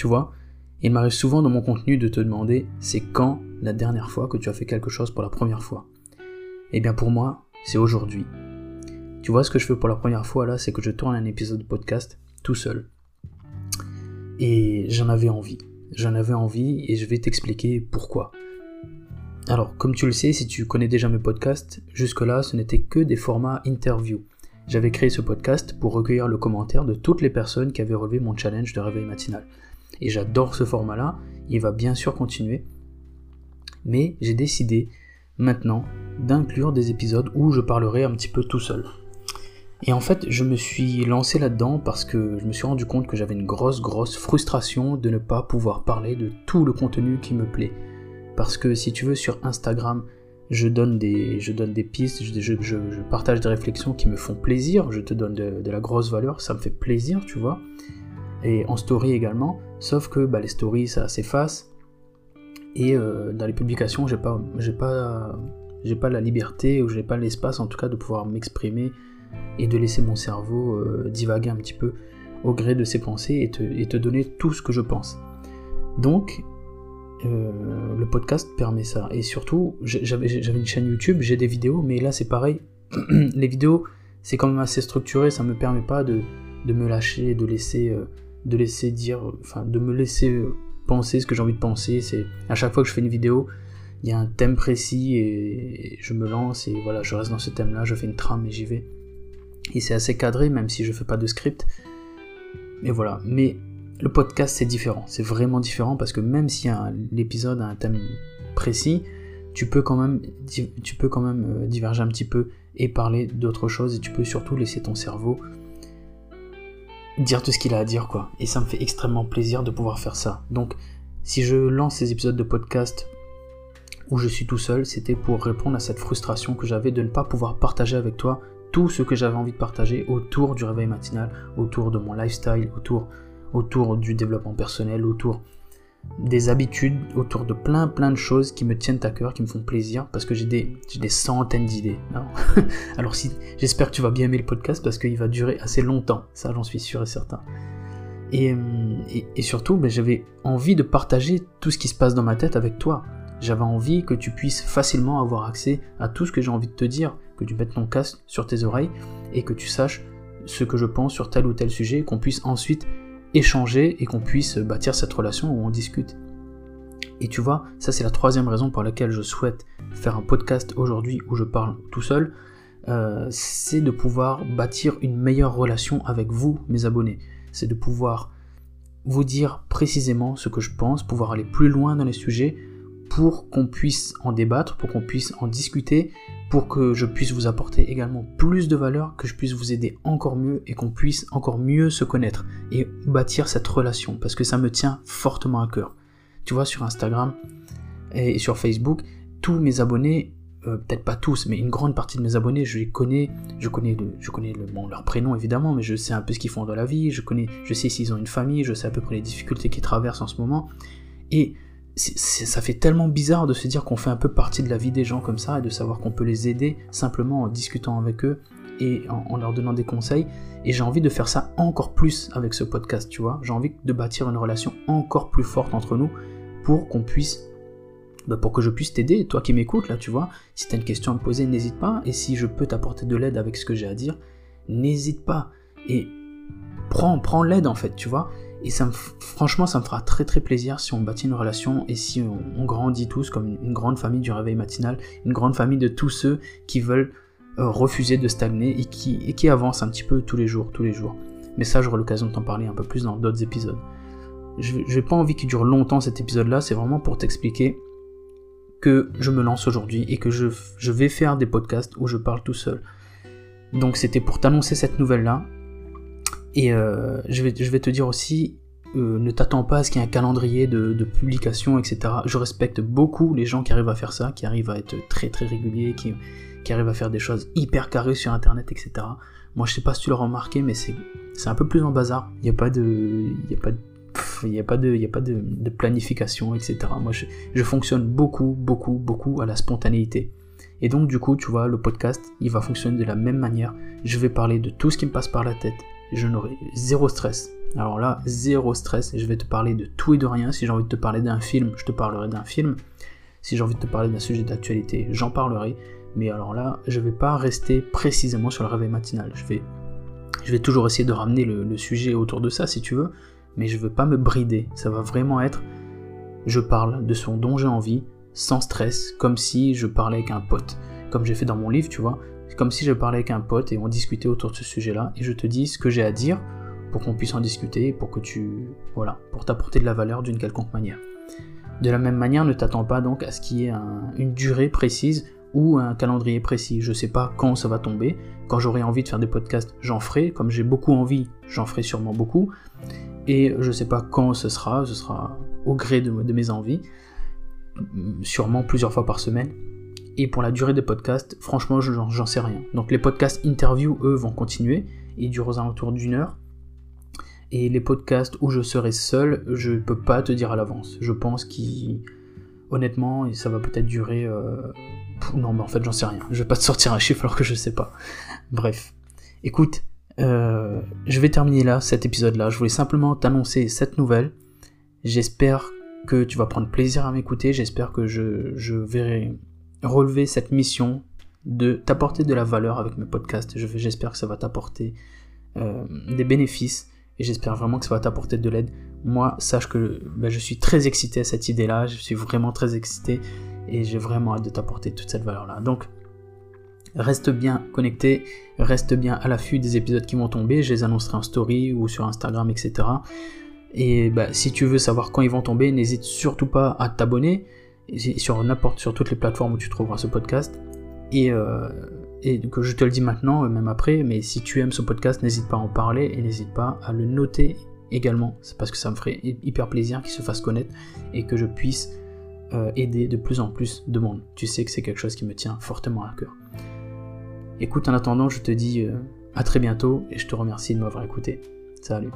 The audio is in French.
Tu vois Il m'arrive souvent dans mon contenu de te demander c'est quand la dernière fois que tu as fait quelque chose pour la première fois? Eh bien pour moi, c'est aujourd'hui. Tu vois ce que je fais pour la première fois là, c'est que je tourne un épisode de podcast tout seul. Et j'en avais envie. J'en avais envie et je vais t'expliquer pourquoi. Alors, comme tu le sais, si tu connais déjà mes podcasts, jusque-là, ce n'était que des formats interview. J'avais créé ce podcast pour recueillir le commentaire de toutes les personnes qui avaient relevé mon challenge de réveil matinal. Et j'adore ce format-là, il va bien sûr continuer. Mais j'ai décidé maintenant d'inclure des épisodes où je parlerai un petit peu tout seul. Et en fait, je me suis lancé là-dedans parce que je me suis rendu compte que j'avais une grosse, grosse frustration de ne pas pouvoir parler de tout le contenu qui me plaît. Parce que si tu veux, sur Instagram, je donne des, je donne des pistes, je, partage des réflexions qui me font plaisir, je te donne de, la grosse valeur, ça me fait plaisir, tu vois. Et en story également, sauf que bah, les stories, ça s'efface. Et euh, dans les publications, j'ai pas, j'ai pas, j'ai pas la liberté ou j'ai pas l'espace en tout cas de pouvoir m'exprimer et de laisser mon cerveau euh, divaguer un petit peu au gré de ses pensées et te, donner tout ce que je pense. Donc, euh, le podcast permet ça. Et surtout, j'avais une chaîne YouTube, j'ai des vidéos, mais là c'est pareil. Les vidéos, c'est quand même assez structuré, ça me permet pas de, me lâcher, de laisser, de laisser dire, enfin, de me laisser penser ce que j'ai envie de penser. C'est à chaque fois que je fais une vidéo, il y a un thème précis et je me lance et voilà, je reste dans ce thème-là, je fais une trame et j'y vais et c'est assez cadré, même si je fais pas de script. Mais voilà. Mais le podcast, c'est différent. C'est vraiment différent parce que même si l'épisode a un thème précis, tu peux quand même, tu peux quand même euh, diverger un petit peu et parler d'autres choses et tu peux surtout laisser ton cerveau dire tout ce qu'il a à dire quoi. Et ça me fait extrêmement plaisir de pouvoir faire ça. Donc si je lance ces épisodes de podcast où je suis tout seul, c'était pour répondre à cette frustration que j'avais de ne pas pouvoir partager avec toi tout ce que j'avais envie de partager autour du réveil matinal, autour de mon lifestyle, autour, autour du développement personnel, autour des habitudes, autour de plein plein de choses qui me tiennent à cœur, qui me font plaisir, parce que j'ai des, des centaines d'idées. Alors si, j'espère que tu vas bien aimer le podcast parce qu'il va durer assez longtemps, ça j'en suis sûr et certain. Et, et, surtout, ben, j'avais envie de partager tout ce qui se passe dans ma tête avec toi. J'avais envie que tu puisses facilement avoir accès à tout ce que j'ai envie de te dire, que tu mettes ton casque sur tes oreilles et que tu saches ce que je pense sur tel ou tel sujet, qu'on puisse ensuite échanger et qu'on puisse bâtir cette relation où on discute. Et tu vois, ça c'est la troisième raison pour laquelle je souhaite faire un podcast aujourd'hui où je parle tout seul, euh, c'est de pouvoir bâtir une meilleure relation avec vous, mes abonnés. C'est de pouvoir vous dire précisément ce que je pense, pouvoir aller plus loin dans les sujets, pour qu'on puisse en débattre, pour qu'on puisse en discuter, pour que je puisse vous apporter également plus de valeur, que je puisse vous aider encore mieux et qu'on puisse encore mieux se connaître et bâtir cette relation parce que ça me tient fortement à cœur. Tu vois, sur Instagram et sur Facebook, tous mes abonnés, euh, peut-être pas tous, mais une grande partie de mes abonnés, je les connais, je connais, le, je connais leur prénom évidemment, mais je sais un peu ce qu'ils font dans la vie, je connais, je sais s'ils ont une famille, je sais à peu près les difficultés qu'ils traversent en ce moment, et ça fait tellement bizarre de se dire qu'on fait un peu partie de la vie des gens comme ça et de savoir qu'on peut les aider simplement en discutant avec eux et en, leur donnant des conseils. Et j'ai envie de faire ça encore plus avec ce podcast, tu vois. J'ai envie de bâtir une relation encore plus forte entre nous pour qu'on puisse, bah, pour que je puisse t'aider, toi qui m'écoutes là, tu vois. Si tu as une question à me poser, n'hésite pas. Et si je peux t'apporter de l'aide avec ce que j'ai à dire, n'hésite pas. Et prends, prends l'aide en fait, tu vois. Et ça me, franchement, ça me fera très très plaisir si on bâtit une relation et si on, grandit tous comme une, grande famille du réveil matinal, une grande famille de tous ceux qui veulent euh, refuser de stagner et qui, et qui avancent un petit peu tous les jours, tous les jours. Mais ça, j'aurai l'occasion de t'en parler un peu plus dans d'autres épisodes. Je n'ai pas envie qu'il dure longtemps cet épisode-là, c'est vraiment pour t'expliquer que je me lance aujourd'hui et que je, je vais faire des podcasts où je parle tout seul. Donc c'était pour t'annoncer cette nouvelle-là. Et euh, je, vais, je vais te dire aussi, euh, ne t'attends pas à ce qu'il y ait un calendrier de, de, publication, etc. Je respecte beaucoup les gens qui arrivent à faire ça, qui arrivent à être très très réguliers, qui, arrivent à faire des choses hyper carrées sur Internet, etc. Moi, je sais pas si tu l'as remarqué, mais c'est, un peu plus en bazar. Il n'y a pas de, y a pas il y a pas de, planification, etc. Moi, je fonctionne beaucoup, beaucoup, beaucoup à la spontanéité. Et donc, du coup, tu vois, le podcast, il va fonctionner de la même manière. Je vais parler de tout ce qui me passe par la tête je n'aurai zéro stress. Alors là, zéro stress, je vais te parler de tout et de rien. Si j'ai envie de te parler d'un film, je te parlerai d'un film. Si j'ai envie de te parler d'un sujet d'actualité, j'en parlerai. Mais alors là, je vais pas rester précisément sur le réveil matinal. Je vais, je vais toujours essayer de ramener le, sujet autour de ça si tu veux, mais je veux pas me brider. Ça va vraiment être, je parle de son dont j'ai envie, sans stress, comme si je parlais avec un pote. Comme j'ai fait dans mon livre, tu vois. Comme si je parlais avec un pote et on discutait autour de ce sujet-là, et je te dis ce que j'ai à dire pour qu'on puisse en discuter, pour que tu, voilà, pour t'apporter de la valeur d'une quelconque manière. De la même manière, ne t'attends pas donc à ce qu'il y ait une durée précise ou un calendrier précis. Je sais pas quand ça va tomber. Quand j'aurai envie de faire des podcasts, j'en ferai. Comme j'ai beaucoup envie, j'en ferai sûrement beaucoup. Et je sais pas quand ce sera. Ce sera au gré de, mes envies. Sûrement plusieurs fois par semaine. Et pour la durée des podcasts, franchement, j'en sais rien. Donc les podcasts interview, eux, vont continuer. Ils durent aux alentours d'une heure. Et les podcasts où je serai seul, je peux pas te dire à l'avance. Je pense qu'ils honnêtement, ça va peut-être durer euh, non, mais en fait, j'en sais rien. Je vais pas te sortir un chiffre alors que je sais pas. Bref. Écoute, euh, je vais terminer là, cet épisode-là. Je voulais simplement t'annoncer cette nouvelle. J'espère que tu vas prendre plaisir à m'écouter. J'espère que je, je relever cette mission de t'apporter de la valeur avec mes podcasts. J'espère que ça va t'apporter euh, des bénéfices et j'espère vraiment que ça va t'apporter de l'aide. Moi, sache que ben, je suis très excité à cette idée-là. Je suis vraiment très excité et j'ai vraiment hâte de t'apporter toute cette valeur-là. Donc, reste bien connecté, reste bien à l'affût des épisodes qui vont tomber, je les annoncerai en story ou sur Instagram, etc. Et bah, si tu veux savoir quand ils vont tomber, n'hésite surtout pas à t'abonner sur n'importe sur toutes les plateformes où tu trouveras ce podcast. Et, euh, et que je te le dis maintenant, même après, mais si tu aimes ce podcast, n'hésite pas à en parler et n'hésite pas à le noter également. C'est parce que ça me ferait hyper plaisir qu'il se fasse connaître et que je puisse euh, aider de plus en plus de monde. Tu sais que c'est quelque chose qui me tient fortement à cœur. Écoute, en attendant, je te dis euh, à très bientôt et je te remercie de m'avoir écouté. Salut.